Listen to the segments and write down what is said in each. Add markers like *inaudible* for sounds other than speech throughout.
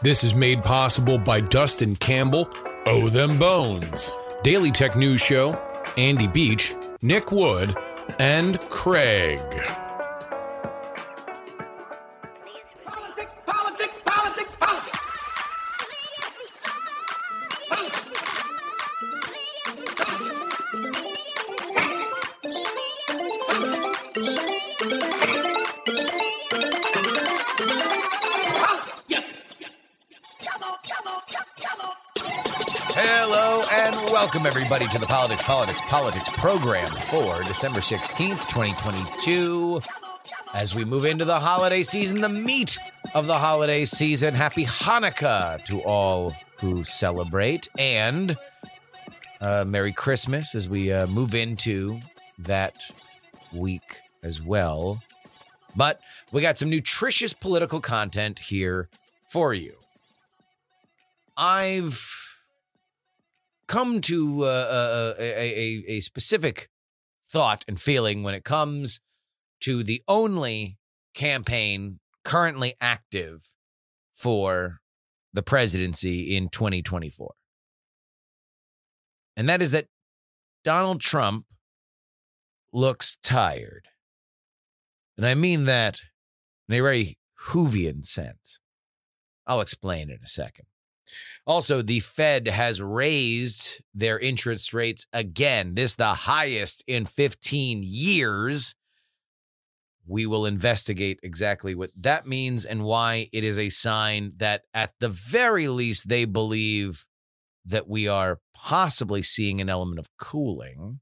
This is made possible by Dustin Campbell, Oh Them Bones, Daily Tech News Show, Andy Beach, Nick Wood, and Craig. The Politics Politics Politics program for December 16th, 2022. As we move into the holiday season, the meat of the holiday season, happy Hanukkah to all who celebrate and uh, Merry Christmas as we uh, move into that week as well. But we got some nutritious political content here for you. I've come to uh, uh, a, a, a specific thought and feeling when it comes to the only campaign currently active for the presidency in 2024. And that is that Donald Trump looks tired. And I mean that in a very Whovian sense. I'll explain in a second. Also, the Fed has raised their interest rates again. This the highest in 15 years. We will investigate exactly what that means and why it is a sign that at the very least they believe that we are possibly seeing an element of cooling.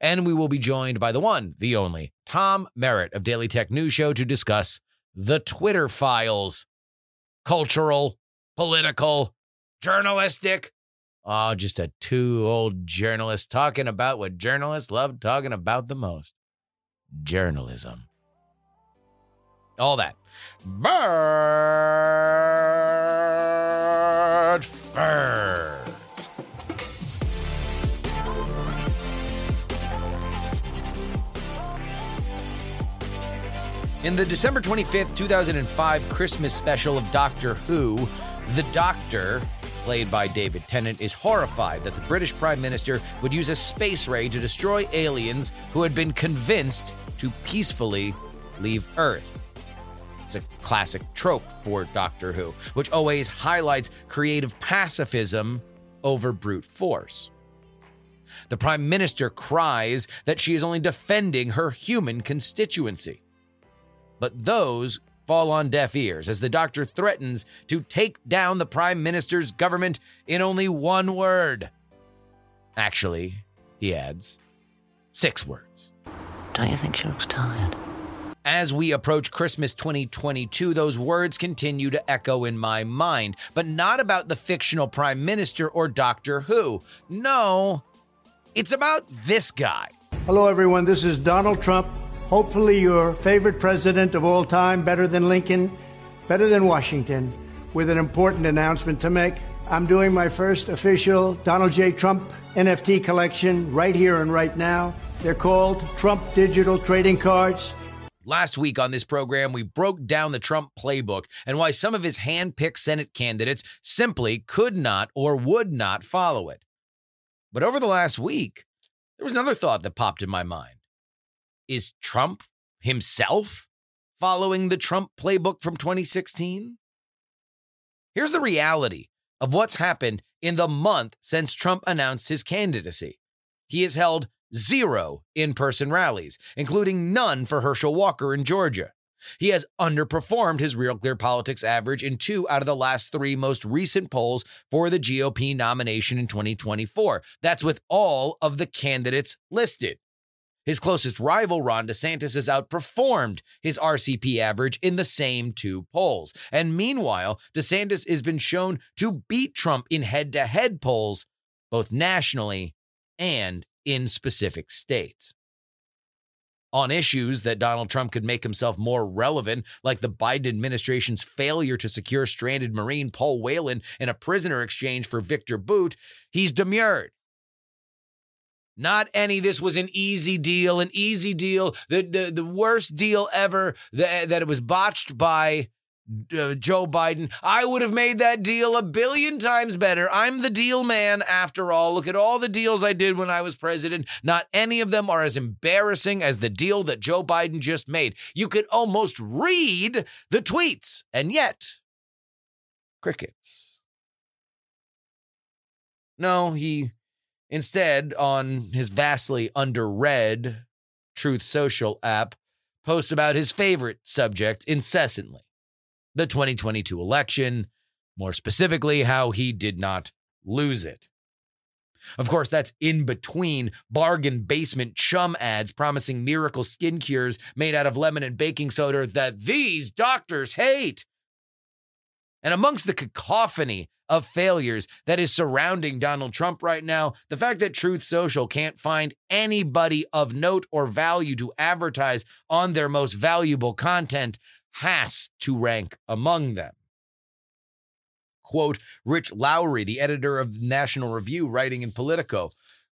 And we will be joined by the one, the only, Tom Merritt of Daily Tech News Show to discuss the Twitter files. Cultural, political, journalistic. Oh, just a two old journalists talking about what journalists love talking about the most journalism. All that. But first. In the December 25th, 2005 Christmas special of Doctor Who, the Doctor, played by David Tennant, is horrified that the British Prime Minister would use a space ray to destroy aliens who had been convinced to peacefully leave Earth. It's a classic trope for Doctor Who, which always highlights creative pacifism over brute force. The Prime Minister cries that she is only defending her human constituency. But those fall on deaf ears as the doctor threatens to take down the prime minister's government in only one word. Actually, he adds, six words. Don't you think she looks tired? As we approach Christmas 2022, those words continue to echo in my mind, but not about the fictional prime minister or Doctor Who. No, it's about this guy. Hello, everyone. This is Donald Trump. Hopefully, your favorite president of all time, better than Lincoln, better than Washington, with an important announcement to make. I'm doing my first official Donald J. Trump NFT collection right here and right now. They're called Trump Digital Trading Cards. Last week on this program, we broke down the Trump playbook and why some of his hand picked Senate candidates simply could not or would not follow it. But over the last week, there was another thought that popped in my mind. Is Trump himself following the Trump playbook from 2016? Here's the reality of what's happened in the month since Trump announced his candidacy. He has held zero in person rallies, including none for Herschel Walker in Georgia. He has underperformed his Real Clear Politics average in two out of the last three most recent polls for the GOP nomination in 2024. That's with all of the candidates listed. His closest rival, Ron DeSantis, has outperformed his RCP average in the same two polls. And meanwhile, DeSantis has been shown to beat Trump in head to head polls, both nationally and in specific states. On issues that Donald Trump could make himself more relevant, like the Biden administration's failure to secure stranded Marine Paul Whelan in a prisoner exchange for Victor Bout, he's demurred. Not any, this was an easy deal, an easy deal, the, the, the worst deal ever, that, that it was botched by uh, Joe Biden. I would have made that deal a billion times better. I'm the deal man after all. Look at all the deals I did when I was president. Not any of them are as embarrassing as the deal that Joe Biden just made. You could almost read the tweets, and yet, crickets. No, he instead, on his vastly underread Truth Social app, posts about his favorite subject incessantly the 2022 election, more specifically, how he did not lose it. Of course, that's in between bargain basement chum ads promising miracle skin cures made out of lemon and baking soda that these doctors hate. And amongst the cacophony of failures that is surrounding Donald Trump right now, the fact that Truth Social can't find anybody of note or value to advertise on their most valuable content has to rank among them. Quote Rich Lowry, the editor of National Review, writing in Politico.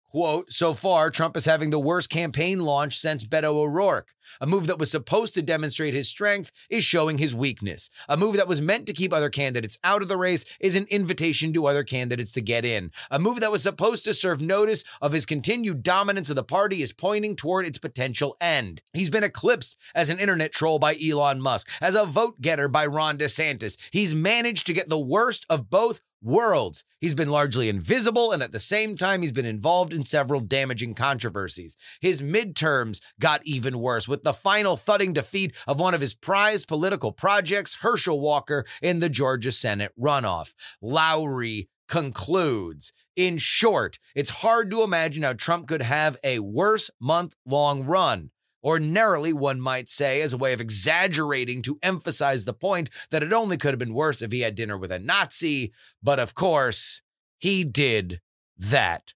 Quote, so far, Trump is having the worst campaign launch since Beto O'Rourke. A move that was supposed to demonstrate his strength is showing his weakness. A move that was meant to keep other candidates out of the race is an invitation to other candidates to get in. A move that was supposed to serve notice of his continued dominance of the party is pointing toward its potential end. He's been eclipsed as an internet troll by Elon Musk, as a vote getter by Ron DeSantis. He's managed to get the worst of both worlds. He's been largely invisible, and at the same time, he's been involved in several damaging controversies. His midterms got even worse with the final thudding defeat of one of his prized political projects, Herschel Walker, in the Georgia Senate runoff. Lowry concludes. In short, it's hard to imagine how Trump could have a worse month long run. Ordinarily, one might say, as a way of exaggerating to emphasize the point that it only could have been worse if he had dinner with a Nazi, but of course, he did that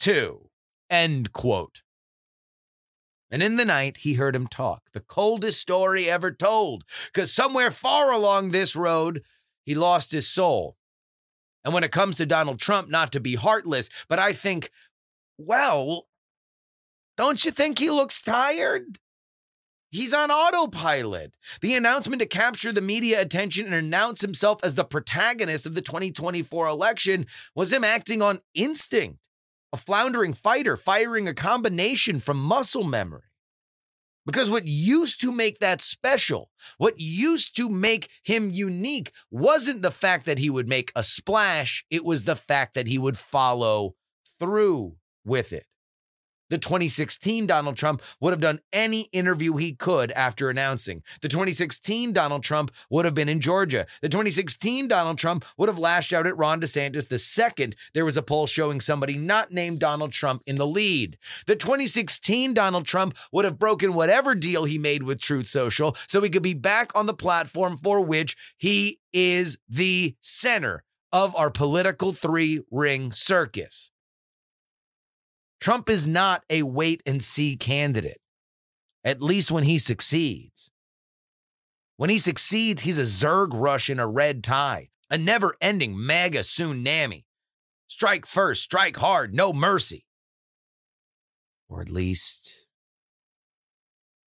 too. End quote. And in the night, he heard him talk, the coldest story ever told, because somewhere far along this road, he lost his soul. And when it comes to Donald Trump, not to be heartless, but I think, well, don't you think he looks tired? He's on autopilot. The announcement to capture the media attention and announce himself as the protagonist of the 2024 election was him acting on instinct a floundering fighter firing a combination from muscle memory. Because what used to make that special, what used to make him unique, wasn't the fact that he would make a splash, it was the fact that he would follow through with it. The 2016 Donald Trump would have done any interview he could after announcing. The 2016 Donald Trump would have been in Georgia. The 2016 Donald Trump would have lashed out at Ron DeSantis the second there was a poll showing somebody not named Donald Trump in the lead. The 2016 Donald Trump would have broken whatever deal he made with Truth Social so he could be back on the platform for which he is the center of our political three ring circus. Trump is not a wait and see candidate, at least when he succeeds. When he succeeds, he's a Zerg rush in a red tie, a never ending MAGA tsunami. Strike first, strike hard, no mercy. Or at least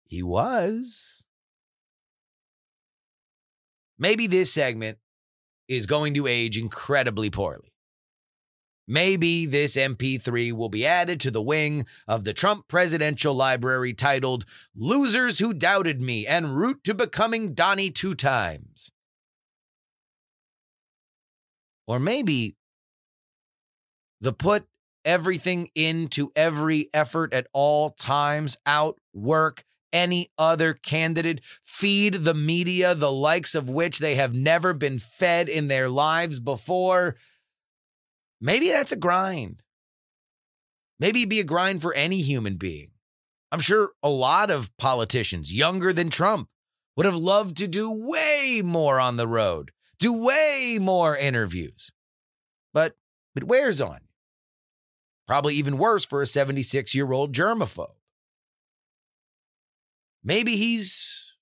he was. Maybe this segment is going to age incredibly poorly. Maybe this MP3 will be added to the wing of the Trump Presidential Library titled Losers Who Doubted Me and Route to Becoming Donnie Two Times. Or maybe the put everything into every effort at all times, outwork any other candidate, feed the media the likes of which they have never been fed in their lives before Maybe that's a grind. Maybe it'd be a grind for any human being. I'm sure a lot of politicians younger than Trump would have loved to do way more on the road, do way more interviews. But it wears on. Probably even worse for a 76 year old germaphobe. Maybe he's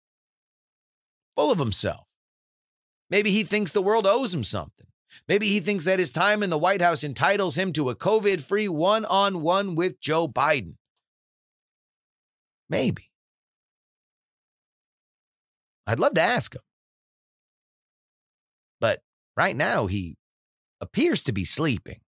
full of himself. Maybe he thinks the world owes him something. Maybe he thinks that his time in the White House entitles him to a COVID free one on one with Joe Biden. Maybe. I'd love to ask him. but right now he appears to be sleeping.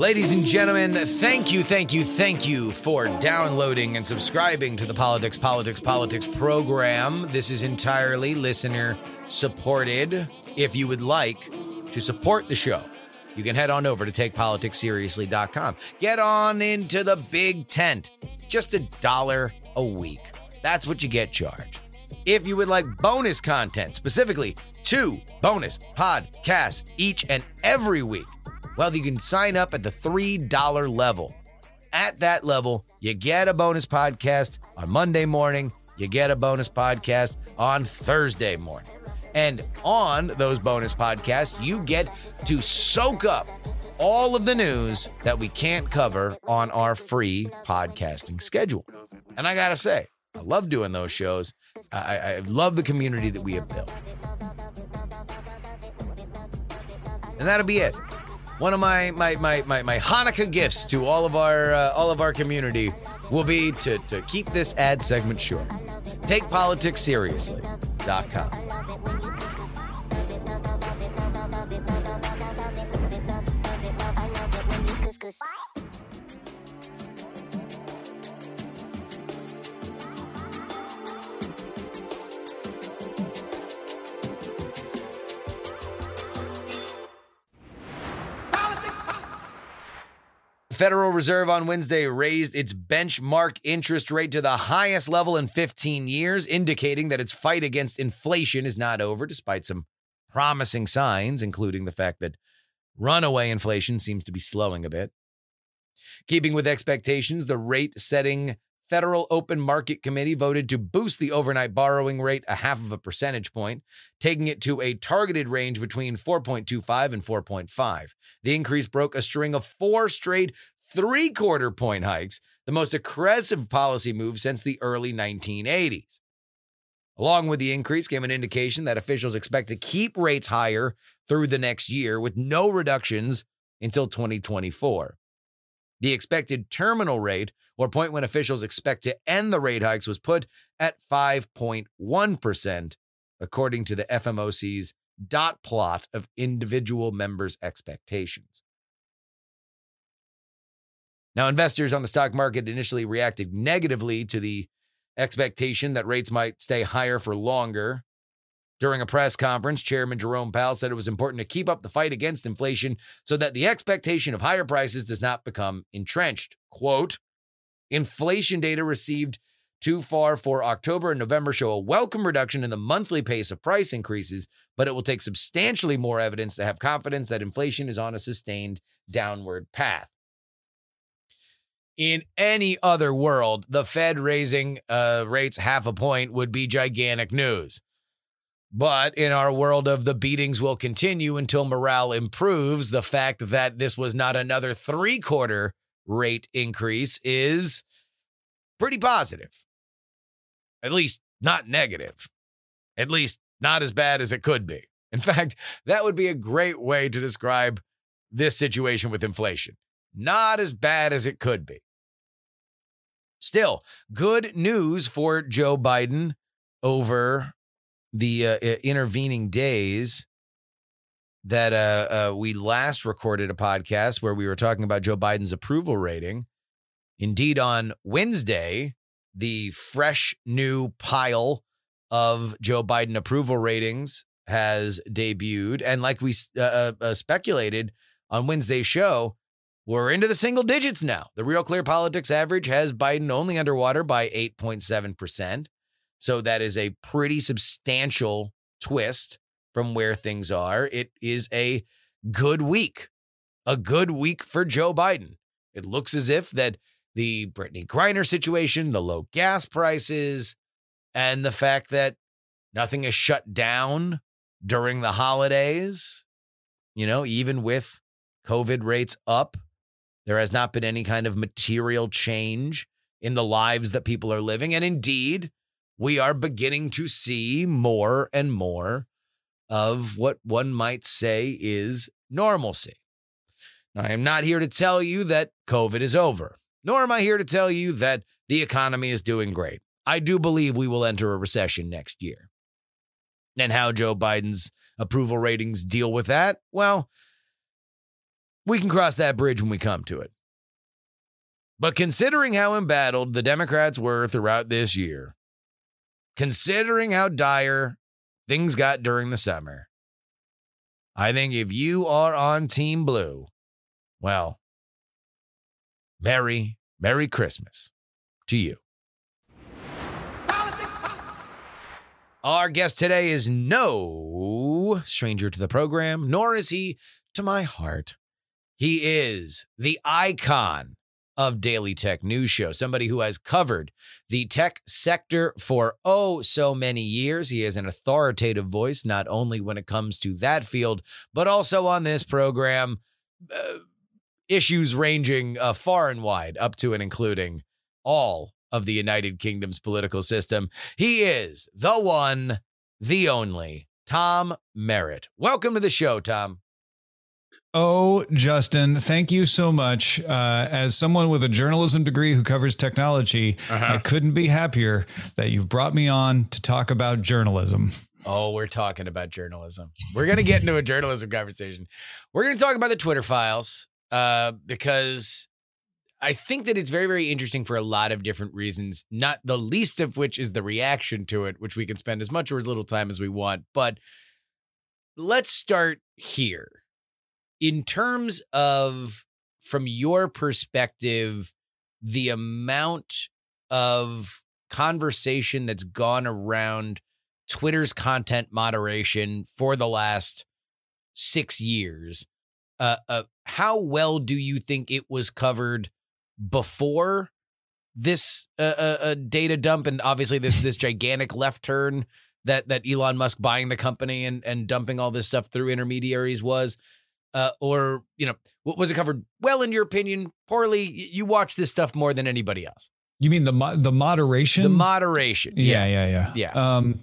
Ladies and gentlemen, thank you, thank you, thank you for downloading and subscribing to the Politics, Politics, Politics program. This is entirely listener supported. If you would like to support the show, you can head on over to takepoliticsseriously.com. Get on into the big tent. Just a dollar a week. That's what you get charged. If you would like bonus content, specifically two bonus podcasts each and every week, well, you can sign up at the $3 level. At that level, you get a bonus podcast on Monday morning, you get a bonus podcast on Thursday morning. And on those bonus podcasts, you get to soak up all of the news that we can't cover on our free podcasting schedule. And I gotta say, I love doing those shows. I, I love the community that we have built. And that'll be it. One of my my my my, my Hanukkah gifts to all of our uh, all of our community will be to to keep this ad segment short. Take politics Federal Reserve on Wednesday raised its benchmark interest rate to the highest level in 15 years, indicating that its fight against inflation is not over, despite some promising signs, including the fact that runaway inflation seems to be slowing a bit. Keeping with expectations, the rate setting Federal Open Market Committee voted to boost the overnight borrowing rate a half of a percentage point, taking it to a targeted range between 4.25 and 4.5. The increase broke a string of four straight three quarter point hikes, the most aggressive policy move since the early 1980s. Along with the increase came an indication that officials expect to keep rates higher through the next year with no reductions until 2024. The expected terminal rate, or point when officials expect to end the rate hikes, was put at 5.1%, according to the FOMC's dot plot of individual members' expectations. Now, investors on the stock market initially reacted negatively to the expectation that rates might stay higher for longer. During a press conference, Chairman Jerome Powell said it was important to keep up the fight against inflation so that the expectation of higher prices does not become entrenched. Quote Inflation data received too far for October and November show a welcome reduction in the monthly pace of price increases, but it will take substantially more evidence to have confidence that inflation is on a sustained downward path. In any other world, the Fed raising uh, rates half a point would be gigantic news. But in our world of the beatings will continue until morale improves, the fact that this was not another three quarter rate increase is pretty positive. At least not negative. At least not as bad as it could be. *laughs* In fact, that would be a great way to describe this situation with inflation. Not as bad as it could be. Still, good news for Joe Biden over the uh, intervening days that uh, uh, we last recorded a podcast where we were talking about Joe Biden's approval rating. Indeed, on Wednesday, the fresh new pile of Joe Biden approval ratings has debuted. And like we uh, uh, uh, speculated on Wednesday's show, we're into the single digits now. The Real Clear Politics average has Biden only underwater by 8.7%. So that is a pretty substantial twist from where things are. It is a good week, a good week for Joe Biden. It looks as if that the Brittney Griner situation, the low gas prices, and the fact that nothing is shut down during the holidays, you know, even with COVID rates up, there has not been any kind of material change in the lives that people are living. And indeed, we are beginning to see more and more of what one might say is normalcy. Now, I am not here to tell you that COVID is over. nor am I here to tell you that the economy is doing great. I do believe we will enter a recession next year. And how Joe Biden's approval ratings deal with that? Well, we can cross that bridge when we come to it. But considering how embattled the Democrats were throughout this year, considering how dire things got during the summer, I think if you are on Team Blue, well, Merry, Merry Christmas to you. Our guest today is no stranger to the program, nor is he to my heart. He is the icon of Daily Tech News Show, somebody who has covered the tech sector for oh so many years. He is an authoritative voice, not only when it comes to that field, but also on this program. Uh, issues ranging uh, far and wide, up to and including all of the United Kingdom's political system. He is the one, the only, Tom Merritt. Welcome to the show, Tom. Oh, Justin, thank you so much. Uh, as someone with a journalism degree who covers technology, I couldn't be happier that you've brought me on to talk about journalism. Oh, we're talking about journalism. We're going to get into a journalism conversation. We're going to talk about the Twitter files uh, because I think that it's very, very interesting for a lot of different reasons, not the least of which is the reaction to it, which we can spend as much or as little time as we want. But let's start here. In terms of, from your perspective, the amount of conversation that's gone around Twitter's content moderation for the last six years, uh, uh, how well do you think it was covered before this uh, uh, uh, data dump and obviously this this *laughs* gigantic left turn that that Elon Musk buying the company and and dumping all this stuff through intermediaries was uh, or you know what was it covered well in your opinion poorly you watch this stuff more than anybody else You mean the mo- the moderation? the moderation yeah, yeah, yeah, Yeah. Um,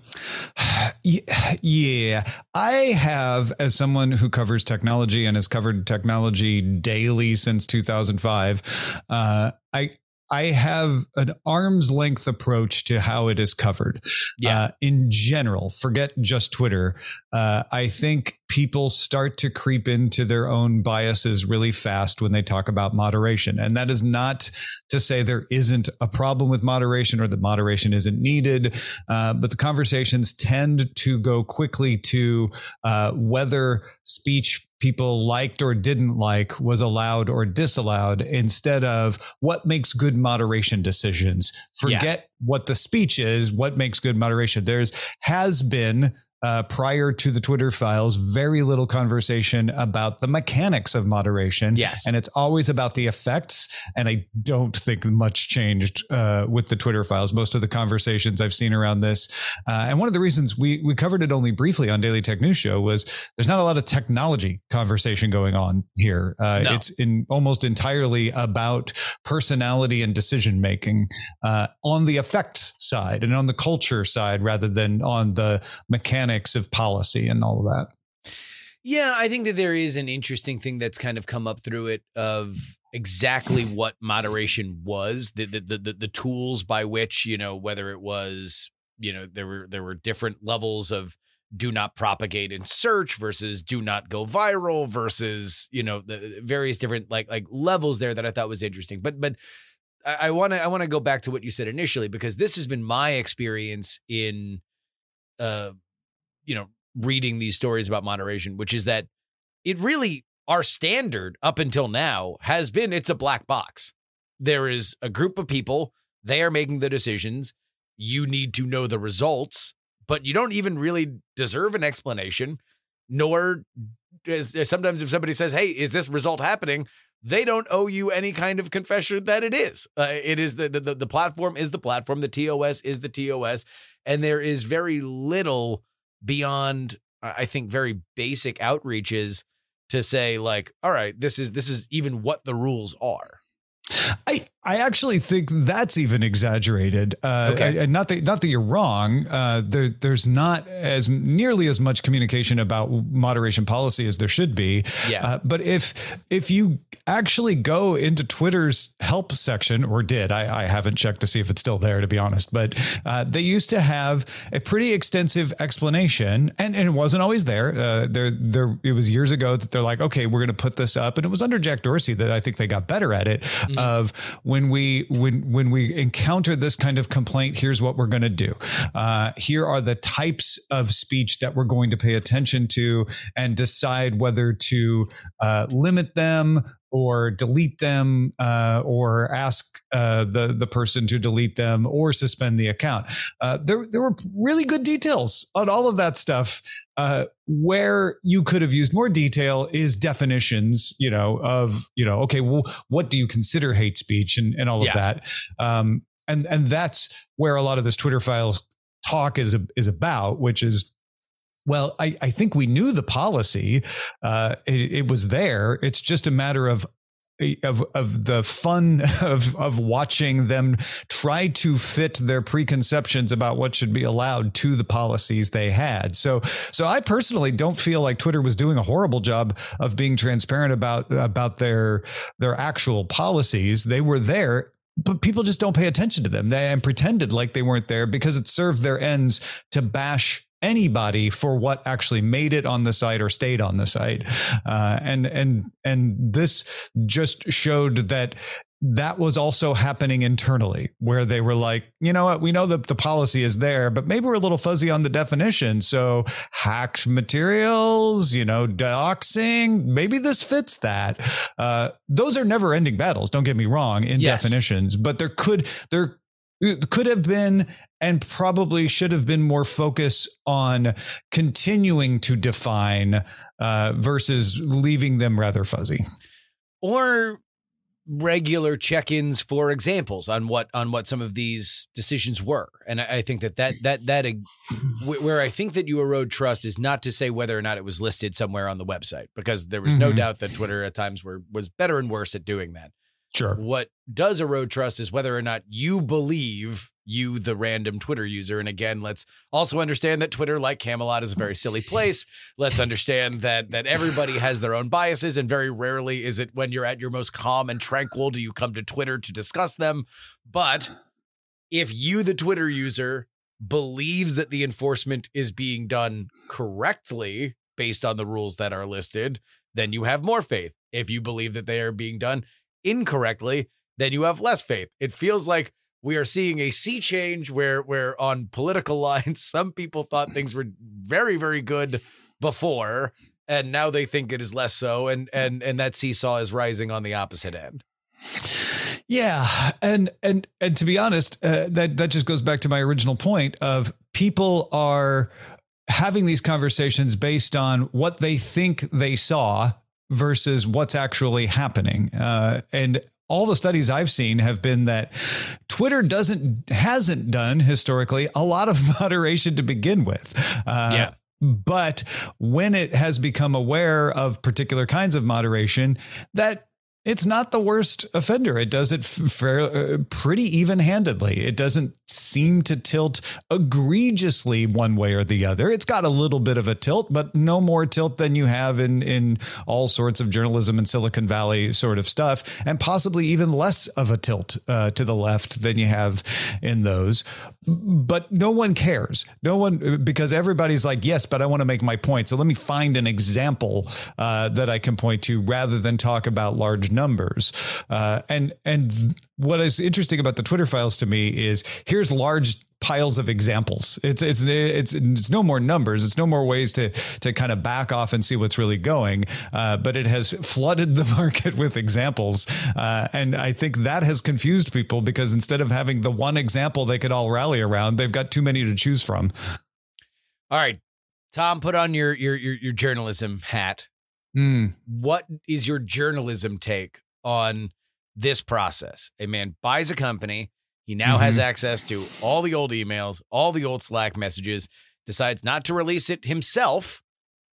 *sighs* yeah, yeah. I have, as someone who covers technology and has covered technology daily since 2005, uh, I I have an arm's length approach to how it is covered. Yeah. Uh, in general, forget just Twitter. Uh, I think people start to creep into their own biases really fast when they talk about moderation, and that is not to say there isn't a problem with moderation or that moderation isn't needed. Uh, but the conversations tend to go quickly to uh, whether speech people liked or didn't like was allowed or disallowed instead of what makes good moderation decisions. Forget what the speech is, what makes good moderation. There's has been uh, prior to the Twitter files, very little conversation about the mechanics of moderation. Yes. And it's always about the effects. And I don't think much changed uh, with the Twitter files. Most of the conversations I've seen around this. Uh, and one of the reasons we, we covered it only briefly on Daily Tech News Show was there's not a lot of technology conversation going on here. Uh, No. It's in almost entirely about personality and decision making uh, on the effects side and on the culture side rather than on the mechanics of policy and all of that. Yeah, I think that there is an interesting thing that's kind of come up through it of exactly what moderation was, the the the, the, tools by which, you know, whether it was, you know, there were there were different levels of do not propagate in search versus do not go viral versus, you know, the various different like like levels there that I thought was interesting. But but I want to I want to go back to what you said initially because this has been my experience in uh you know reading these stories about moderation which is that it really our standard up until now has been it's a black box there is a group of people they are making the decisions you need to know the results but you don't even really deserve an explanation nor is, sometimes if somebody says hey is this result happening they don't owe you any kind of confession that it is. Uh, it is the, the the platform is the platform. The TOS is the TOS, and there is very little beyond. I think very basic outreaches to say like, all right, this is this is even what the rules are. I I actually think that's even exaggerated. Uh, Okay. and not that not that you're wrong. Uh, there there's not as nearly as much communication about moderation policy as there should be. Yeah. Uh, but if if you actually go into Twitter's help section, or did I, I haven't checked to see if it's still there to be honest, but uh, they used to have a pretty extensive explanation, and, and it wasn't always there. Uh, there there it was years ago that they're like, okay, we're going to put this up, and it was under Jack Dorsey that I think they got better at it. Of when we when when we encounter this kind of complaint, here's what we're going to do. Uh, here are the types of speech that we're going to pay attention to, and decide whether to uh, limit them or delete them uh, or ask uh, the the person to delete them or suspend the account. Uh, there there were really good details on all of that stuff. Uh, where you could have used more detail is definitions, you know, of you know, okay, well, what do you consider hate speech and and all Yeah. of that. Um, and and that's where a lot of this Twitter files talk is is about, which is well, I, I think we knew the policy. Uh, it, it was there. It's just a matter of of of the fun *laughs* of of watching them try to fit their preconceptions about what should be allowed to the policies they had. So so I personally don't feel like Twitter was doing a horrible job of being transparent about about their their actual policies. They were there but people just don't pay attention to them they, and pretended like they weren't there because it served their ends to bash anybody for what actually made it on the site or stayed on the site. Uh, and and and this just showed that that was also happening internally where they were like you know what? We know that the policy is there but maybe we're a little fuzzy on the definition. So hacked materials you know doxing maybe this fits that. Uh, those are never ending battles don't get me wrong in Yes. definitions but there could there could have been and probably should have been more focus on continuing to define uh, versus leaving them rather fuzzy. or regular check-ins for examples on what on what some of these decisions were and i, I think that that that that where i think that you erode trust is not to say whether or not it was listed somewhere on the website because there was no Mhm. doubt that twitter at times were was better and worse at doing that Sure. what does erode trust is whether or not you believe you, the random Twitter user. And again, let's also understand that Twitter, like Camelot, is a very silly *laughs* place. Let's understand that that everybody has their own biases, and very rarely is it when you're at your most calm and tranquil do you come to Twitter to discuss them. But if you, the Twitter user, believes that the enforcement is being done correctly based on the rules that are listed, then you have more faith. If you believe that they are being done incorrectly, then you have less faith. It feels like we are seeing a sea change where where on political *laughs* lines some people thought things were very very good before and now they think it is less so and and and that seesaw is rising on the opposite end. Yeah, and and and to be honest, uh, that that just goes back to my original point of people are having these conversations based on what they think they saw versus what's actually happening, uh, and all the studies I've seen have been that Twitter doesn't hasn't done historically a lot of *laughs* moderation to begin with. Uh, Yeah. But when it has become aware of particular kinds of moderation, that it's not the worst offender. It does it f- fair, uh, pretty even handedly. It doesn't seem to tilt egregiously one way or the other. It's got a little bit of a tilt, but no more tilt than you have in in all sorts of journalism and Silicon Valley sort of stuff, and possibly even less of a tilt uh, to the left than you have in those. But no one cares. No one because everybody's like, yes, but I want to make my point. So let me find an example uh, that I can point to rather than talk about large numbers. Uh, and and what is interesting about the Twitter files to me is here's large piles of examples. It's it's it's it's no more numbers. It's no more ways to to kind of back off and see what's really going. Uh, but it has flooded the *laughs* market with examples, uh, and I think that has confused people because instead of having the one example they could all rally around, they've got too many to choose from. All right. Tom, put on your your your, your journalism hat. Mm. What is your journalism take on this process? A man buys a company, he now has access to all the old emails, all the old Slack messages, decides not to release it himself,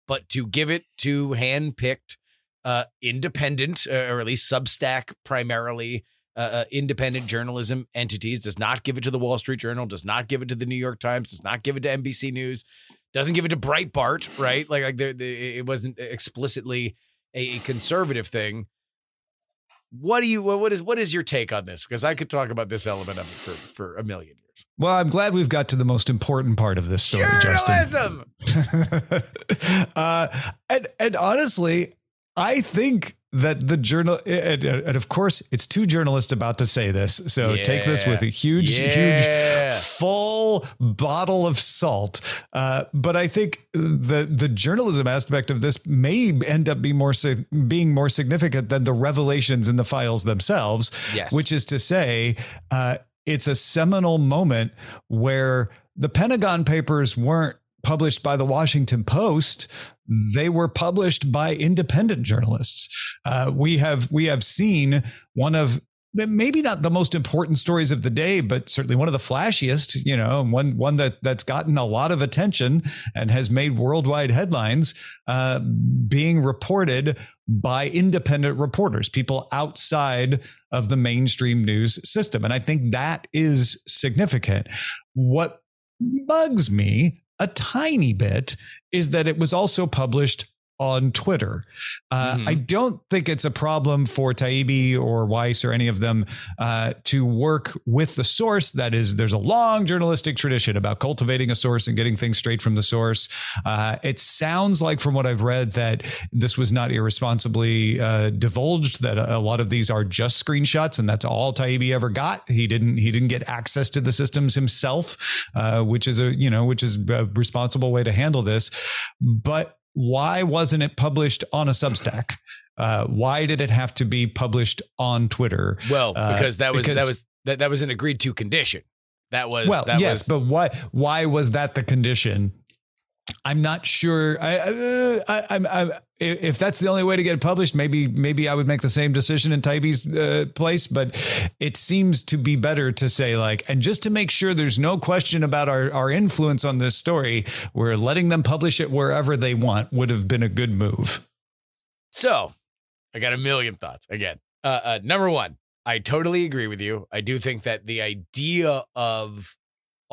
but to give it to hand-picked uh independent uh, or at least Substack primarily uh, uh, independent journalism entities, does not give it to the Wall Street Journal, does not give it to the New York Times, does not give it to NBC News, doesn't give it to Breitbart, right? Like, like the, the, it wasn't explicitly a, a conservative thing. What do you what is what is your take on this? Because I could talk about this element of it for, for a million years. Well, I'm glad we've got to the most important part of this story, Journalism! Justin. *laughs* uh, and and honestly, I think that the journal and, and of course it's two journalists about to say this so take this with a huge Yeah. huge full bottle of salt uh, but i think the the journalism aspect of this may end up being more being more significant than the revelations in the files themselves Yes. which is to say uh, it's a seminal moment where the pentagon papers weren't published by the Washington Post. They were published by independent journalists. Uh, we have we have seen one of maybe not the most important stories of the day, but certainly one of the flashiest. You know, one one that that's gotten a lot of attention and has made worldwide headlines, uh, being reported by independent reporters, people outside of the mainstream news system, and I think that is significant. What bugs me a tiny bit is that it was also published on Twitter. Uh, Mhm. I don't think it's a problem for Taibbi or Weiss or any of them uh, to work with the source. That is, there's a long journalistic tradition about cultivating a source and getting things straight from the source. Uh, it sounds like, from what I've read, that this was not irresponsibly uh, divulged. That a lot of these are just screenshots, and that's all Taibbi ever got. He didn't. He didn't get access to the systems himself, uh, which is a you know which is a responsible way to handle this. But why wasn't it published on a Substack? Uh, why did it have to be published on Twitter? Well, Uh, because that was that was that, that was an agreed to condition. That was well, that yes, was but why? Why was that the condition? I'm not sure. I, uh, I, I'm, I'm, if that's the only way to get it published, maybe, maybe I would make the same decision in Taibbi's uh, place. But it seems to be better to say like, and just to make sure there's no question about our our influence on this story, we're letting them publish it wherever they want. Would have been a good move. So, I got a million thoughts. Again, uh, uh, number one, I totally agree with you. I do think that the idea of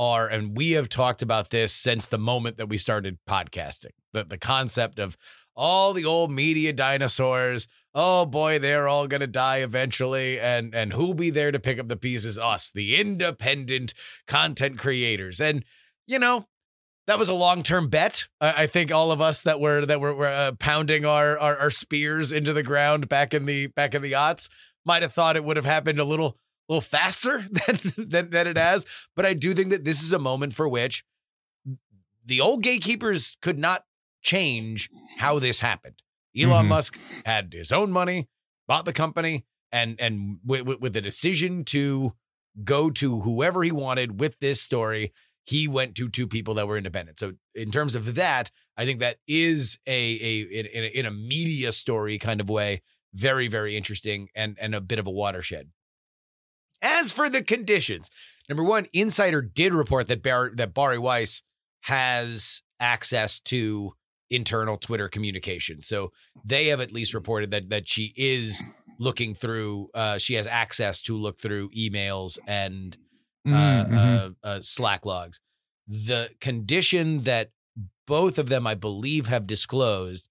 our, and we have talked about this since the moment that we started podcasting, the, the concept of all the old media dinosaurs. Oh boy, they're all gonna die eventually, and and who'll be there to pick up the pieces? Us, the independent content creators, and you know that was a long term bet. I I think all of us that were that were, were uh, pounding our, our our spears into the ground back in the back in the aughts might have thought it would have happened a little little faster *laughs* than, than than it has. But I do think that this is a moment for which the old gatekeepers could not change how this happened. Elon Mhm. Musk had his own money, bought the company, and and with, with, with the decision to go to whoever he wanted with this story, he went to two people that were independent. So in terms of that, I think that is a a in, in, a, in a media story kind of way, very very interesting and and a bit of a watershed. As for the conditions, number one, Insider did report that Bar- that Bari Weiss has access to internal Twitter communication. So they have at least reported that that she is looking through. Uh, she has access to look through emails and uh, Mhm, mhm. uh, uh, Slack logs. The condition that both of them, I believe, have disclosed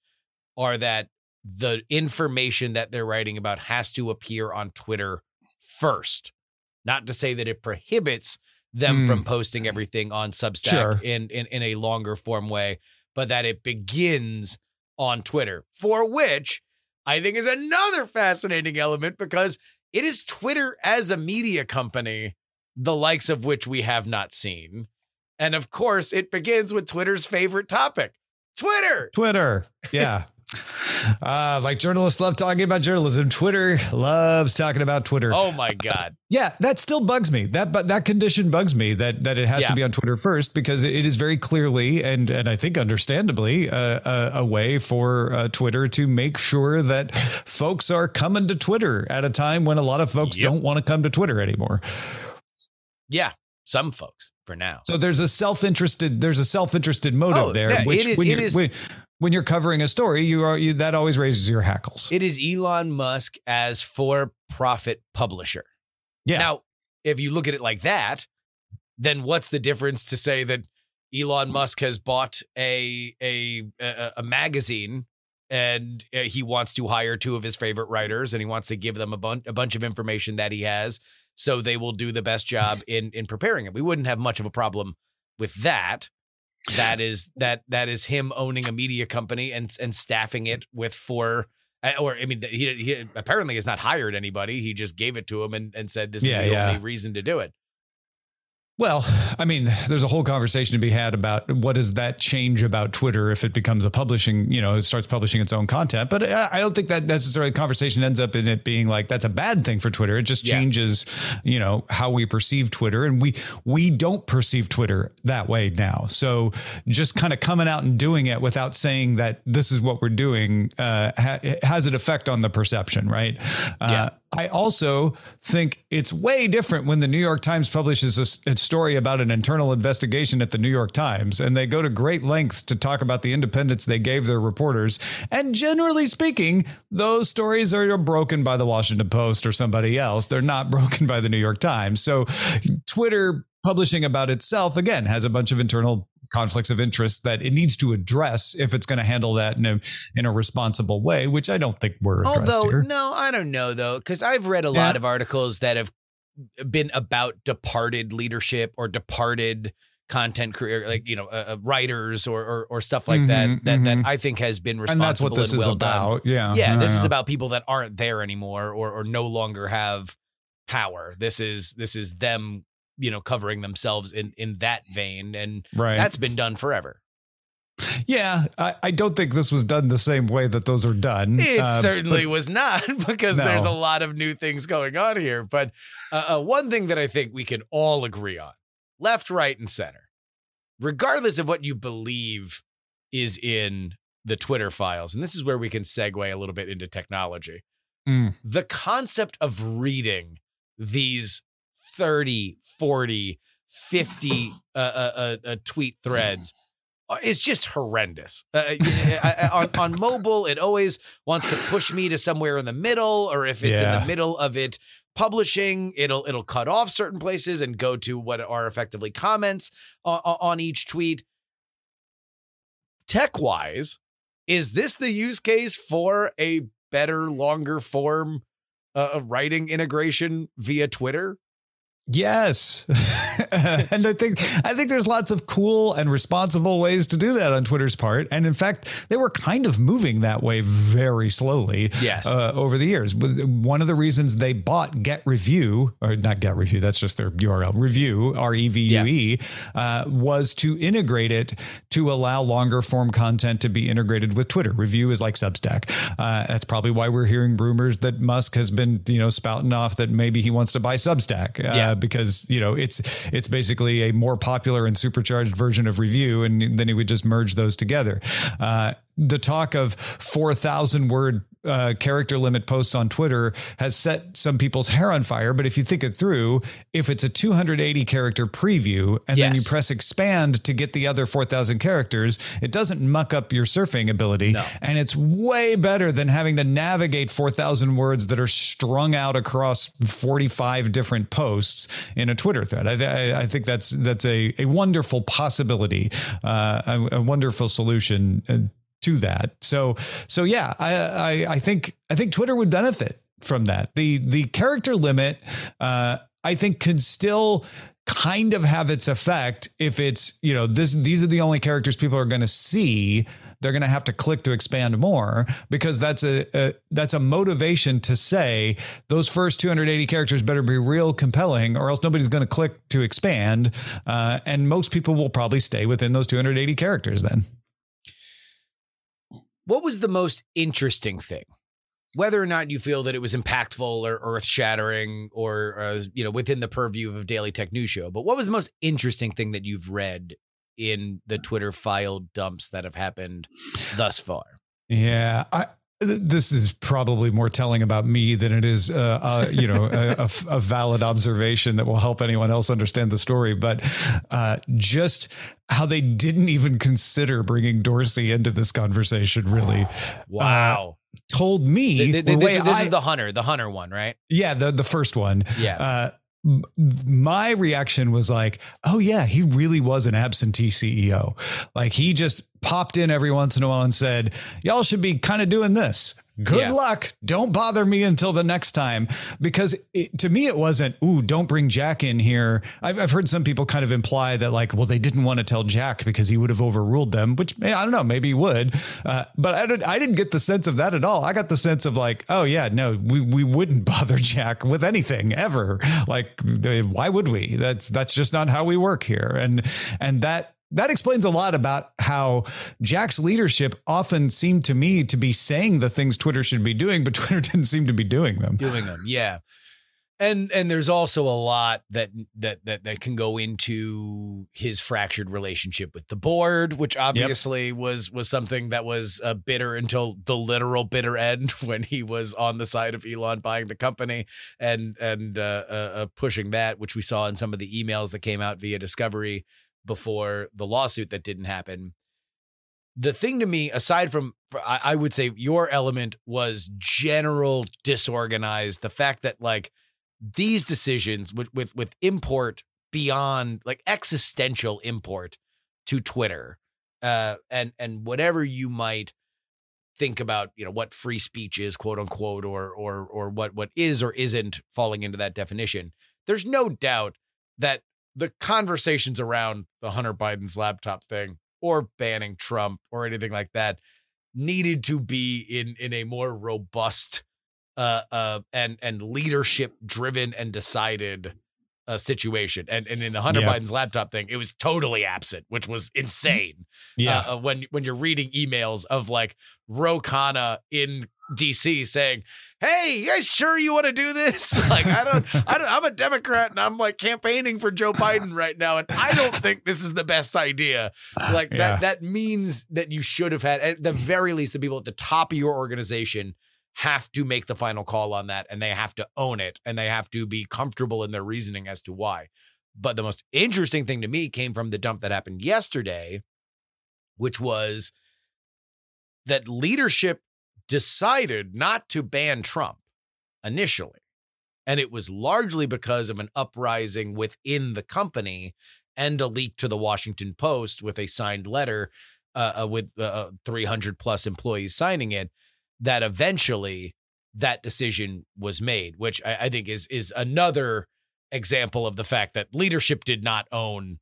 are that the information that they're writing about has to appear on Twitter first. Not to say that it prohibits them Mm. from posting everything on Substack Sure. in, in in a longer form way, but that it begins on Twitter, for which I think is another fascinating element because it is Twitter as a media company, the likes of which we have not seen. And of course, it begins with Twitter's favorite topic Twitter. Twitter. Yeah. Uh, like journalists love talking about journalism. Twitter loves talking about Twitter. Oh my God. Yeah, that still bugs me. That but that condition bugs me that that it has Yeah. to be on Twitter first because it is very clearly and and I think understandably uh, a, a way for uh, Twitter to make sure that folks are coming to Twitter at a time when a lot of folks Yep. don't want to come to Twitter anymore. Yeah, some folks for now. So there's a self-interested there's a self-interested motive Oh, there yeah, which it is- when it you're is- when, when you're covering a story you are you, that always raises your hackles. It is Elon Musk as for profit publisher. Yeah. Now, if you look at it like that, then what's the difference to say that Elon Musk has bought a a a, a magazine and uh, he wants to hire two of his favorite writers and he wants to give them a bunch a bunch of information that he has so they will do the best job *laughs* in in preparing it. We wouldn't have much of a problem with that. That is that that is him owning a media company and and staffing it with four uh, or I mean he, he apparently has not hired anybody. He just gave it to him and, and said this Yeah, is the yeah. only reason to do it. Well, I mean, there's a whole conversation to be had about what does that change about Twitter if it becomes a publishing, you know, it starts publishing its own content. But I don't think that necessarily the conversation ends up in it being like that's a bad thing for Twitter. It just Yeah. changes, you know, how we perceive Twitter, and we we don't perceive Twitter that way now. So just kind of coming out and doing it without saying that this is what we're doing uh, ha- has an effect on the perception, right? Uh, I also think it's way different when the New York Times publishes a story about an internal investigation at the New York Times, and they go to great lengths to talk about the independence they gave their reporters. And generally speaking, those stories are broken by the Washington Post or somebody else. They're not *laughs* broken by the New York Times. So Twitter publishing about itself again has a bunch of internal conflicts of interest that it needs to address if it's going to handle that in a in a responsible way, which I don't think we're Although, no, I don't know though, because I've read a lot of articles that have been about departed leadership or departed content career, like you know, uh, uh, writers or, or or stuff like that. Mhm, That that mhm. I think has been and that's responsible what this and is well done. about. Yeah, Yeah, this is about people that aren't there anymore or or no longer have power. This is this is them, you know, covering themselves in in that vein, and right. that's been done forever. yeah, I, I don't think this was done the same way that those are done. It Uh, certainly was not *laughs* because No. there's a lot of new things going on here. But uh, uh, one thing that I think we can all agree on left, right, and center, regardless of what you believe is in the Twitter files, and this is where we can segue a little bit into technology. Mm. The concept of reading these 30, 40, 50 *sighs* uh, uh, uh, uh, tweet threads uh, is just horrendous. Uh, on, on *laughs* mobile, it always wants to push me to somewhere in the middle, or if it's in the middle of it publishing, it'll it'll cut off certain places and go to what are effectively comments on, on each tweet. Tech wise, is this the use case for a better, longer form uh, of writing integration via Twitter? Yes. *laughs* and I think I think there's lots of cool and responsible ways to do that on Twitter's part. And in fact, they were kind of moving that way very slowly Yes. uh, over the years. But One of the reasons they bought Get Revue, or not Get Revue, that's just their URL, Revue, R E V U E, uh, was to integrate it to allow longer form content to be integrated with Twitter. Revue is like Substack. Uh, that's probably why we're hearing rumors that Musk has been, you know, spouting off that maybe he wants to buy Substack. Uh, Yeah. Because you know it's it's basically a more popular and supercharged version of Revue and then he would just merge those together. Uh, the talk of 4000 word uh, character limit posts on Twitter has set some people's hair on fire. But if you think it through, if it's a 280 character preview and then you press expand to get the other 4,000 characters, it doesn't muck up your surfing ability. No. And it's way better than having to navigate 4,000 words that are strung out across 45 different posts in a Twitter thread. I, I, I think that's that's a, a wonderful possibility, uh, a, a wonderful solution uh, to that. So so yeah, I, I I think I think Twitter would benefit from that. The the character limit, uh, I think, could still kind of have its effect if it's you know this these are the only characters people are going to see they're going to have to click to expand more because that's a, a that's a motivation to say those first 280 characters better be real compelling or else nobody's going to click to expand uh, and most people will probably stay within those 280 characters then What was the most interesting thing? Whether or not you feel that it was impactful or earth shattering or, uh, you know, within the purview of a daily tech news show, but what was the most interesting thing that you've read in the Twitter file dumps that have happened thus far? Yeah, I, this is probably more telling about me than it is, uh, uh, you know, a, a a valid observation that will help anyone else understand the story. But uh, just how they didn't even consider bringing Dorsey into this conversation really Wow. told me. Th- th- the this way this I- is the hunter, the hunter one, right? yeah, the the first one. Yeah. Uh, my reaction was like, oh yeah, he really was an absentee CEO. Like he just popped in every once in a while and said, y'all should be kind of doing this. Good Yeah. luck. Don't bother me until the next time. Because it, to me, it wasn't, ooh, don't bring Jack in here. I've, I've heard some people kind of imply that, like, well, they didn't want to tell Jack because he would have overruled them, which eh, I don't know, maybe he would. Uh, but I, didn't, I didn't get the sense of that at all. I got the sense of, like, oh, yeah, no, we, we wouldn't *laughs* bother Jack with anything ever. Like, eh, why would we? That's that's just not how we work here. And and that that explains a lot about how Jack's leadership often seemed to me to be saying the things Twitter should be doing, but *laughs* Twitter didn't seem to be doing them. doing them. Yeah. And and there's also a lot that that that that can go into his fractured relationship with the board, which obviously was was something that was uh, bitter until the literal bitter end *laughs* when he was on the side of Elon buying the company and and uh, uh, uh, pushing that, which we saw in some of the emails that came out via Discovery before the lawsuit that didn't happen. The thing to me, aside from, I, would say your element was general disorganized. The fact that like these decisions with with with import beyond like existential import to Twitter, uh, and and whatever you might think about, you know, what free speech is, quote unquote, or or or what what is or isn't falling into that definition. There's no doubt that the conversations around the Hunter Biden's laptop thing or banning Trump or anything like that needed to be in in a more robust uh uh and and leadership driven and decided uh situation and and in the Hunter Yeah. Biden's laptop thing it was totally absent which was insane Yeah. uh, uh, when when you're reading emails of like Ro Khanna in DC saying, "Hey, you guys sure you want to do this?" *laughs* Like I don't, I don't, I'm a Democrat and I'm like campaigning for Joe *laughs* Biden right now, and I don't think this is the best idea. Like Yeah. that, that means that you should have had at the very least the people at the top of your organization have to make the final call on that, and they have to own it, and they have to be comfortable in their reasoning as to why. But the most interesting thing to me came from the dump that happened yesterday, which was that leadership decided not to ban Trump initially. And it was largely because of an uprising within the company and a leak to the Washington Post with a signed letter uh, uh, with uh, 300 plus employees signing it that eventually that decision was made, which I, I think is is another example of the fact that leadership did not own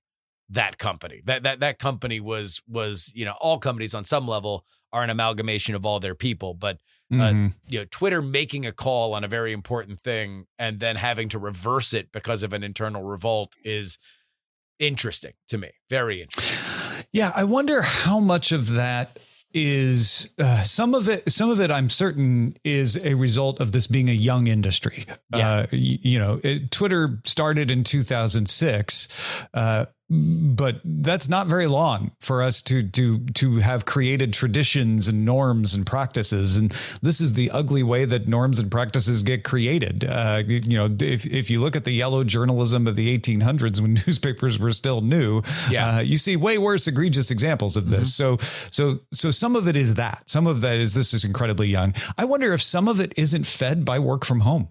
that company. That that that company was was you know all companies on some level are an amalgamation of all their people, but Mhm. you know Twitter making a call on a very important thing and then having to reverse it because of an internal revolt is interesting to me. Very interesting. Yeah, I wonder how much of that is uh, some of it. Some of it, I'm certain, is a result of this being a young industry. Yeah. Uh, y- you know, it, Twitter started in 2006. Uh, but that's not very long for us to to to have created traditions and norms and practices. And this is the ugly way that norms and practices get created. Uh, you know if, if you look at the yellow journalism of the 1800s when *laughs* newspapers were still new Yeah. uh, you see way worse egregious examples of this. So so so some of it is that. Some of that is this is incredibly young. I wonder if some of it isn't fed by work from home.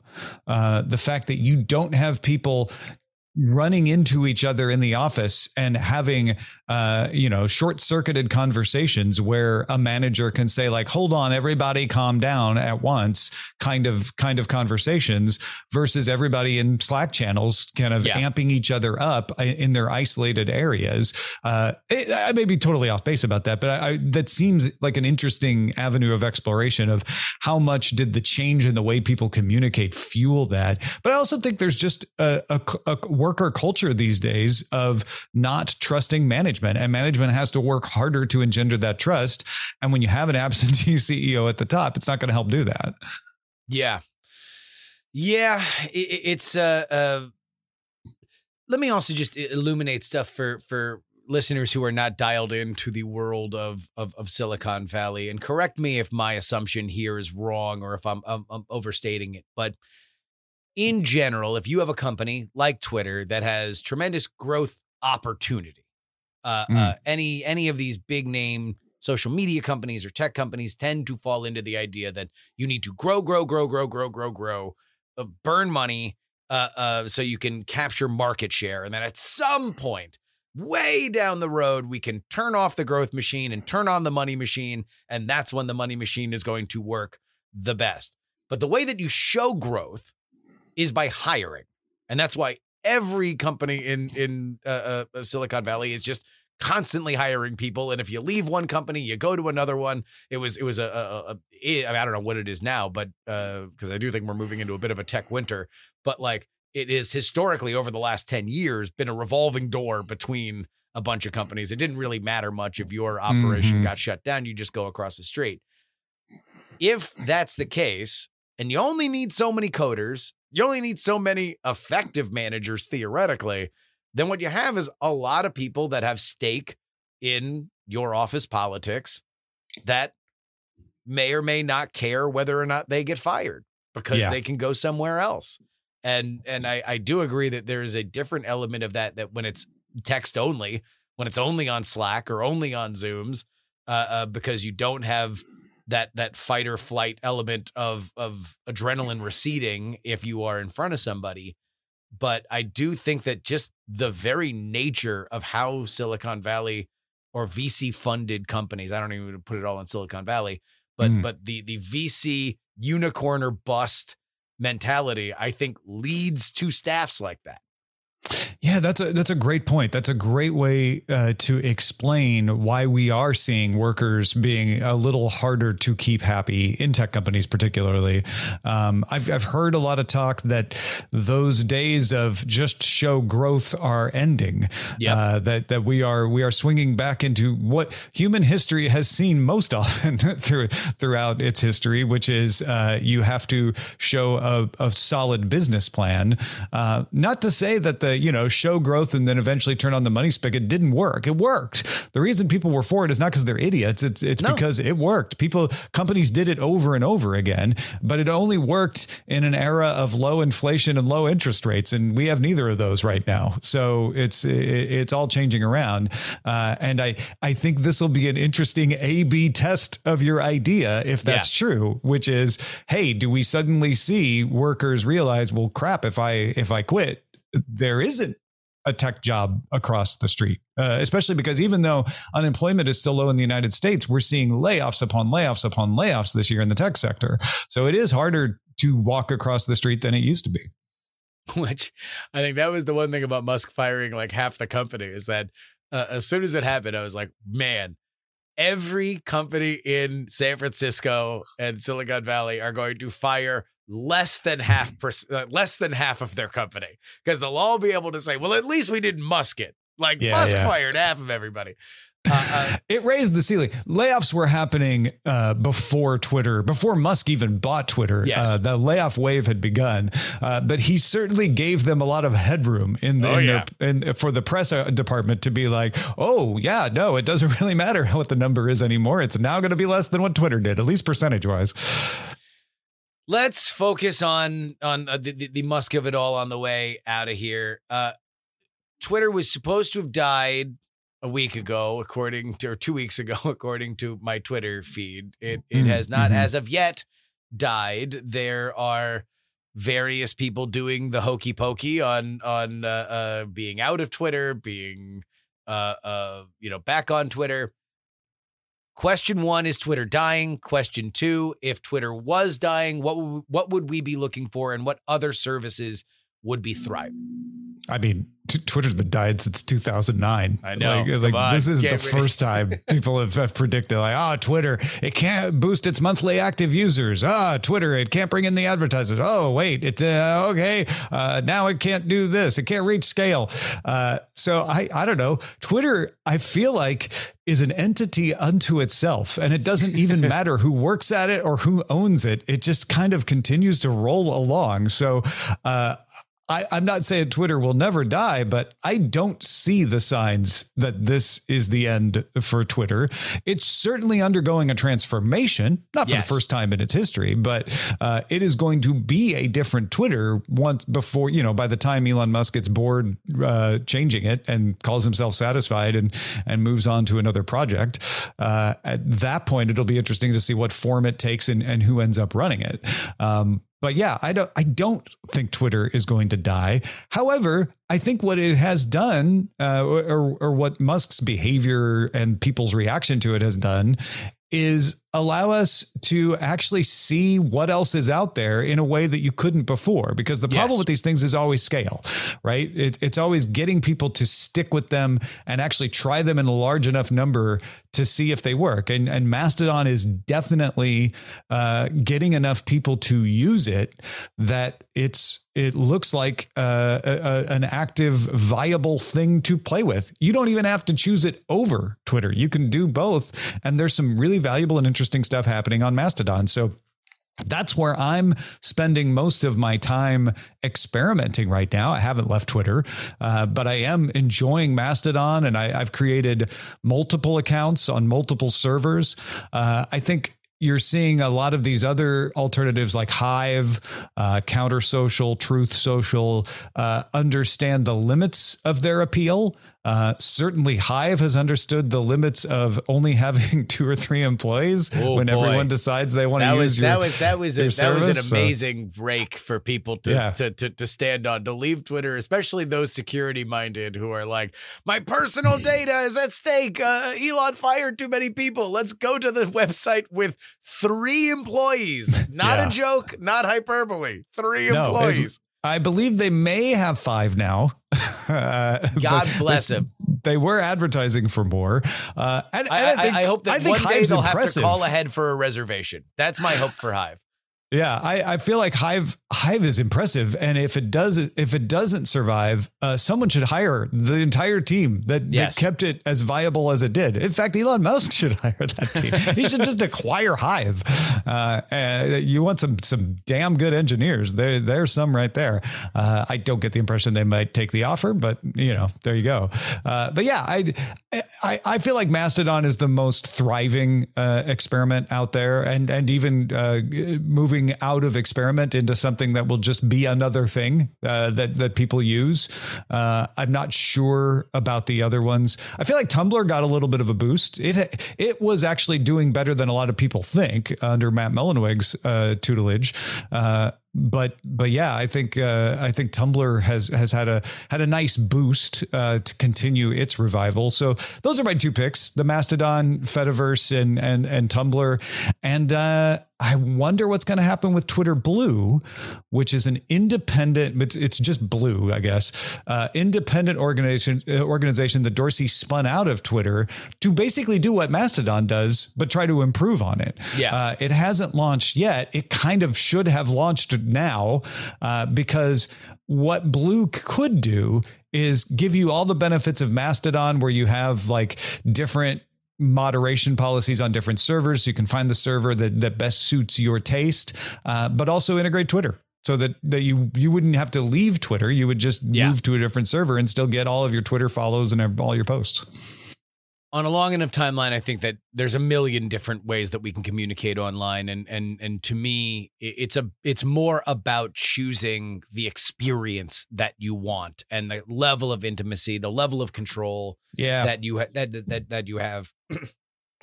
Uh, the fact that you don't have people running into each other in the office and having uh you know short circuited conversations where a manager can say like hold on everybody calm down at once kind of kind of conversations versus everybody in slack channels kind of Yeah. amping each other up in their isolated areas. Uh it, i may be totally off base about that but I, I that seems like an interesting avenue of exploration of how much did the change in the way people communicate fuel that. But i also think there's just a, a, a worker culture these days of not trusting management and management has to work harder to engender that trust. And when you have an absentee *laughs* ceo at the top it's not going to help do that. Yeah. Yeah, i- i- it's uh uh let me also just illuminate stuff for for listeners who are not dialed into the world of of, of Silicon Valley. And correct me if my assumption here is wrong or if I'm, I'm, I'm overstating it. But in general if you have a company like Twitter that has tremendous growth opportunity uh, Mm. uh any any of these big name social media companies or tech companies tend to fall into the idea that you need to grow, grow, grow, grow, grow, grow, grow, uh, burn money, uh, uh, so you can capture market share. And then at some point, way down the road, we can turn off the growth machine and turn on the money machine. And that's when the money machine is going to work the best. But the way that you show growth is by hiring. And that's why every company in in uh, uh, Silicon Valley is just constantly hiring people and if you leave one company you go to another one. It was it was a, a, a it, I, mean, I don't know what it is now but uh because i do think we're moving into a bit of a tech winter but like it is historically over the last 10 years been a revolving door between a bunch of companies. It didn't really matter much if your operation Mhm. got shut down you just go across the street. If that's the case and you only need so many coders you only need so many effective managers theoretically then what you have is a lot of people that have stake in your office politics that may or may not care whether or not they get fired because Yeah. they can go somewhere else. And and I, I do agree that there is a different element of that that when it's text only, when it's only on Slack or only on Zooms, uh, uh, because you don't have that that fight or flight element of of adrenaline receding if you are in front of somebody but I do think that just the very nature of how Silicon Valley or VC funded companies, I don't even put it all in Silicon Valley, but Mm. but the the VC unicorn or bust mentality, I think leads to staffs like that. Yeah, that's a that's a great point. That's a great way uh, to explain why we are seeing workers being a little harder to keep happy in tech companies, particularly. Um, I've I've heard a lot of talk that those days of just show growth are ending. Yep. Uh, that that we are we are swinging back into what human history has seen most *laughs* often through throughout its history, which is uh, you have to show a, a solid business plan. Uh, not to say that the you know show growth and then eventually turn on the money spigot didn't work. It worked. The reason people were for it is not because they're idiots. It's it's No. because it worked. People companies did it over and over again, but it only worked in an era of low inflation and low interest rates, and we have neither of those right now. So it's it, it's all changing around, uh, and I I think this will be an interesting A/B test of your idea if that's true. Which is, hey, do we suddenly see workers realize, well, crap, if I if I quit, there isn't a tech job across the street, uh, especially because even though unemployment is still low in the United States, we're seeing layoffs upon layoffs upon layoffs this year in the tech sector. So it is harder to walk across the street than it used to be. *laughs* Which I think that was the one thing about Musk firing like half the company is that uh, as soon as it happened, I was like, man, every company in San Francisco and Silicon Valley are going to fire less than half perc- uh, less than half of their company because they'll all be able to say, well, at least we didn't Musk it. Like Yeah, Musk yeah. fired half of everybody. Uh, uh, *laughs* It raised the ceiling. Layoffs were happening uh, before Twitter, before Musk even bought Twitter. Yes. Uh, the layoff wave had begun, uh, but he certainly gave them a lot of headroom in, the, Oh, in yeah. their in, for the press department to be like, "Oh yeah, no, it doesn't *laughs* really matter what the number is anymore. It's now going to be less than what Twitter did, at least percentage wise." Let's focus on on uh, the, the, the Musk of it all on the way out of here. Uh, Twitter was supposed to have died a week ago, according to or two weeks ago, *laughs* according to my Twitter feed. It it Mm, has not, mhm. as of yet, died. There are various people doing the hokey pokey on on uh, uh, being out of Twitter, being uh, uh, you know back on Twitter. Question one is Twitter dying. Question two, if Twitter was dying, what would, what would we be looking for, and what other services would be thriving? I mean, t- Twitter's been died since 2009. I know. Like, like, this is Get the first *laughs* time people have, have predicted, like, ah, Twitter, it can't boost its monthly active users. Ah, Twitter, it can't bring in the advertisers. Oh, wait, it's uh, okay. Uh, now it can't do this. It can't reach scale. Uh, so I, I don't know. Twitter, I feel like is an entity unto itself, and it doesn't even *laughs* matter who works at it or who owns it. It just kind of continues to roll along. So, uh, I, I'm not saying Twitter will never die, but I don't see the signs that this is the end for Twitter. It's certainly undergoing a transformation, not for Yes. the first time in its history, but uh, it is going to be a different Twitter once before, you know, by the time Elon Musk gets bored uh, changing it and calls himself satisfied and and moves on to another project. Uh, at that point, it'll be interesting to see what form it takes and, and who ends up running it. Um, but yeah, I don't I don't think Twitter is going to die. However, I think what it has done, uh, or or what Musk's behavior and people's reaction to it has done, is allow us to actually see what else is out there in a way that you couldn't before. Because the problem Yes. with these things is always scale, right? It, it's always getting people to stick with them and actually try them in a large enough number to see if they work. And and Mastodon is definitely uh, getting enough people to use it that it's it looks like uh, a, a- an active, viable thing to play with. You don't even have to choose it over Twitter. You can do both, and there's some really valuable and interesting stuff happening on Mastodon. So that's where I'm spending most of my time experimenting right now. I haven't left Twitter, uh, but I am enjoying Mastodon, and I, I've created multiple accounts on multiple servers. Uh, I think. You're seeing a lot of these other alternatives like Hive, uh, Counter Social, Truth Social, uh, understand the limits of their appeal. Uh, certainly, Hive has understood the limits of only having *laughs* two or three employees Oh, when boy. everyone decides they want to that use was your, that was that was a, that was an service, so- amazing break for people to, Yeah. to to to stand on to leave Twitter, especially those security minded who are like, my personal data is at stake. Uh, Elon fired too many people. Let's go to the *laughs* website with three employees. Not Yeah. a joke, not hyperbole. Three No, employees. I believe they may have five now. *laughs* *laughs* Uh, God bless this- him. They were advertising for more. Uh, and, and I, I, think, I hope that I one day they'll impressive. have to call ahead for a reservation. That's my hope for Hive. Yeah, I, I feel like Hive Hive is impressive, and if it does if it doesn't survive, uh, someone should hire the entire team that, Yes. that kept it as viable as it did. In fact, Elon Musk should *laughs* hire that team. he should just acquire Hive. Uh, uh, you want some some damn good engineers. There there's some right there. Uh, I don't get the impression they might take the offer, but you know, there you go. Uh, but yeah, I, I I feel like Mastodon is the most thriving uh, experiment out there, and and even uh, g- moving out of experiment into something that will just be another thing uh, that that people use. Uh, I'm not sure about the other ones. I feel like Tumblr got a little bit of a boost. It it was actually doing better than a lot of people think under Matt Mullenweg's uh, tutelage. But but yeah, I think uh, I think Tumblr has has had a had a nice boost uh, to continue its revival. So those are my two picks: the Mastodon, Fediverse, and and and Tumblr. And uh, I wonder what's going to happen with Twitter Blue, which is an independent. It's, it's just Blue, I guess. Uh, independent organization uh, organization that Dorsey spun out of Twitter to basically do what Mastodon does, but try to improve on it. Yeah. Uh, it hasn't launched yet. It kind of should have launched now uh, because what Blue could do is give you all the benefits of Mastodon, where you have like different moderation policies on different servers. So you can find the server that, that best suits your taste uh, but also integrate twitter so that, that you you wouldn't have to leave twitter. You would just Yeah. move to a different server and still get all of your twitter follows and all your posts on a long enough timeline, I think that there's a million different ways that we can communicate online, and and and to me, it's a it's more about choosing the experience that you want and the level of intimacy, the level of control yeah that you ha- that that that you have. *clears throat*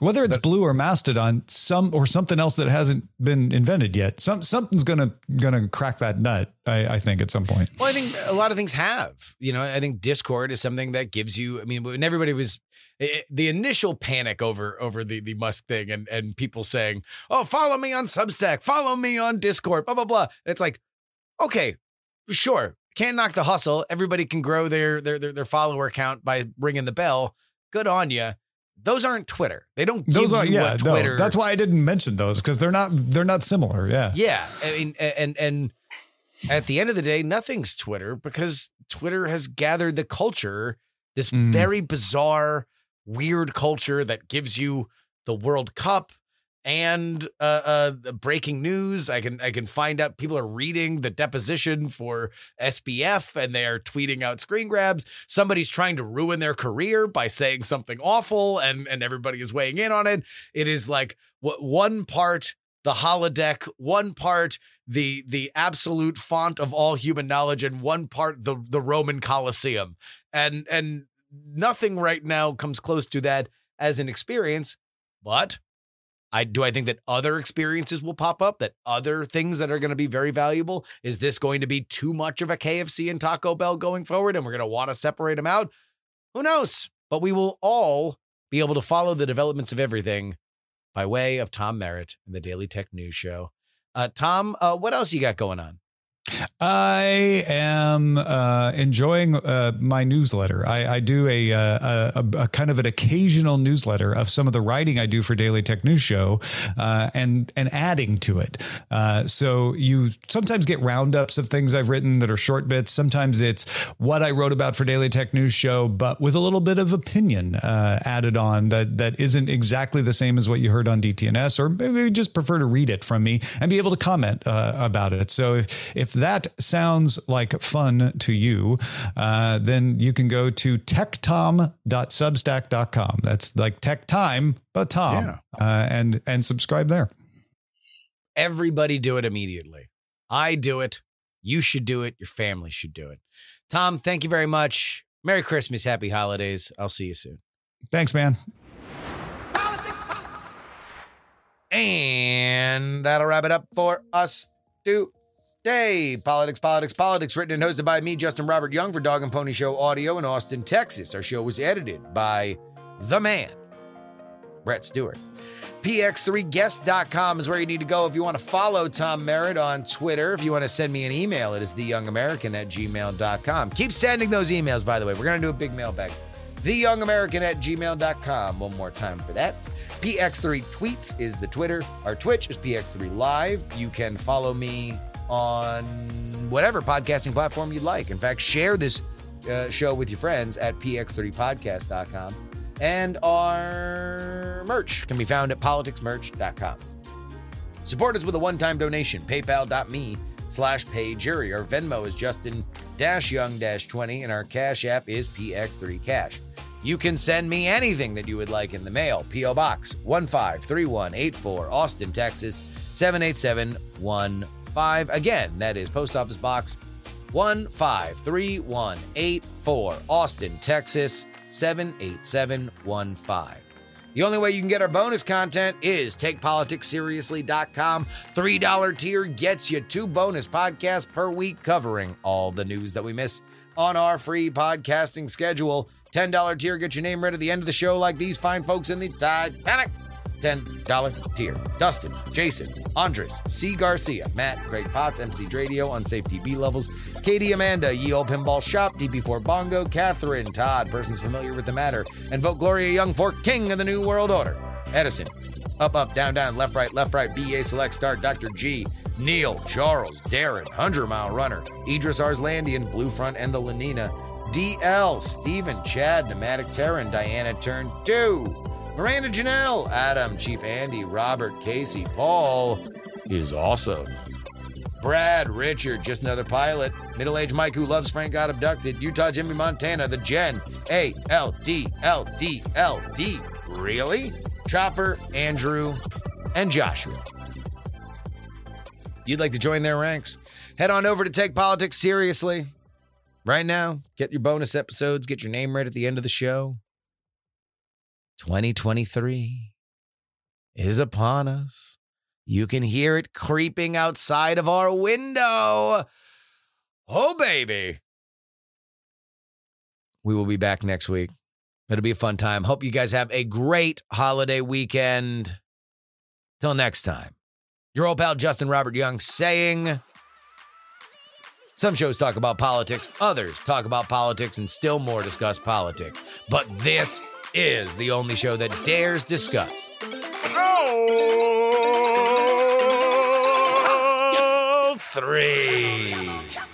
whether it's but- blue or mastodon some or something else that hasn't been invented yet some something's gonna gonna crack that nut i, I think at some point Well, I think a lot of things have. You know, I think Discord is something that gives you. I mean, when everybody was i- i- the initial panic over over the the Musk thing, and and people saying, "Oh, follow me on Substack, follow me on Discord," blah blah blah. And it's like, okay, sure, can't knock the hustle. Everybody can grow their their their, their follower count by ringing the bell. Good on you. Those aren't Twitter. They don't give those are you yeah what no, Twitter. that's why i didn't mention those because they're not they're not similar yeah Yeah, I mean, and and at the end of the day, nothing's Twitter because Twitter has gathered the culture, this Mm. very bizarre, weird culture that gives you the World Cup and uh, uh, breaking news. I can I can find out people are reading the deposition for SBF and they are tweeting out screen grabs. Somebody's trying to ruin their career by saying something awful, and and everybody is weighing in on it. It is like one part the holodeck, one part the the absolute font of all human knowledge, and one part the the Roman Colosseum, and and nothing right now comes close to that as an experience. But I do I think that other experiences will pop up, that other things that are going to be very valuable. Is this going to be too much of a KFC and Taco Bell going forward and we're going to want to separate them out? Who knows? But we will all be able to follow the developments of everything by way of Tom Merritt and the Daily Tech News Show. Uh, Tom, uh, what else you got going on? I am uh, enjoying uh, my newsletter. I, I do a, uh, a, a, a kind of an occasional newsletter of some of the writing I do for Daily Tech News Show, uh, and and adding to it. Uh, so you sometimes get roundups of things I've written that are short bits. Sometimes it's what I wrote about for Daily Tech News Show, but with a little bit of opinion uh, added on that that isn't exactly the same as what you heard on DTNS, or maybe you just prefer to read it from me and be able to comment about it. So if if that sounds like fun to you, uh, then you can go to techtom.substack.com. That's like tech time, but Tom, Yeah. uh, and and subscribe there. Everybody do it immediately. I do it. You should do it. Your family should do it. Tom, thank you very much. Merry Christmas. Happy holidays. I'll see you soon. Thanks, man. And that'll wrap it up for us today. Politics, Politics, Politics, written and hosted by me, Justin Robert Young, for Dog and Pony Show Audio in Austin, Texas. Our show was edited by the man, Brett Stewart. PX3guest.com is where you need to go if you want to follow Tom Merritt on Twitter. If you want to send me an email, it is theyoungamerican at gmail.com. Keep sending those emails, by the way. We're going to do a big mailbag. Theyoungamerican at gmail.com. One more time for that. PX3 Tweets is the Twitter. Our Twitch is PX3 Live. You can follow me on whatever podcasting platform you'd like. In fact, share this uh, show with your friends at px3podcast.com. And our merch can be found at politicsmerch.com. Support us with a one-time donation, paypal.me slash payjury. Our Venmo is Justin dash Young dash 20, and our Cash App is PX3Cash. You can send me anything that you would like in the mail. P.O. Box 153184, Austin, Texas 78715. Again, that is Post Office Box 153184, Austin, Texas 78715. The only way you can get our bonus content is takepoliticsseriously.com. $3 tier gets you two bonus podcasts per week covering all the news that we miss on our free podcasting schedule. $10 tier gets your name read at the end of the show like these fine folks in the Titanic. $10 tier. Dustin, Jason, Andres, C. Garcia, Matt, Great Potts, MC Dradio, Unsafe TV Levels, Katie Amanda, Ye Old Pinball Shop, DP4 Bongo, Catherine, Todd, persons familiar with the matter, and vote Gloria Young for King of the New World Order. Edison, Up, Up, Down, Down, Left, Right, Left, Right, BA Select Start, Dr. G, Neil, Charles, Darren, 100 Mile Runner, Idris Arslandian, Blue Front, and the Lenina, DL, Stephen, Chad, Pneumatic Terran, Diana Turn 2, Miranda Janelle, Adam, Chief Andy, Robert, Casey, Paul is awesome. Brad, Richard, just another pilot. Middle aged Mike who loves Frank got abducted. Utah Jimmy Montana, the Gen. A L D L D L D. Really? Chopper, Andrew, and Joshua. You'd like to join their ranks? Head on over to Take Politics Seriously. Right now, get your bonus episodes, get your name right at the end of the show. 2023 is upon us. You can hear it creeping outside of our window. Oh, baby. We will be back next week. It'll be a fun time. Hope you guys have a great holiday weekend. Till next time, your old pal Justin Robert Young saying some shows talk about politics, others talk about politics, and still more discuss politics. But this is the only show that dares discuss. Three.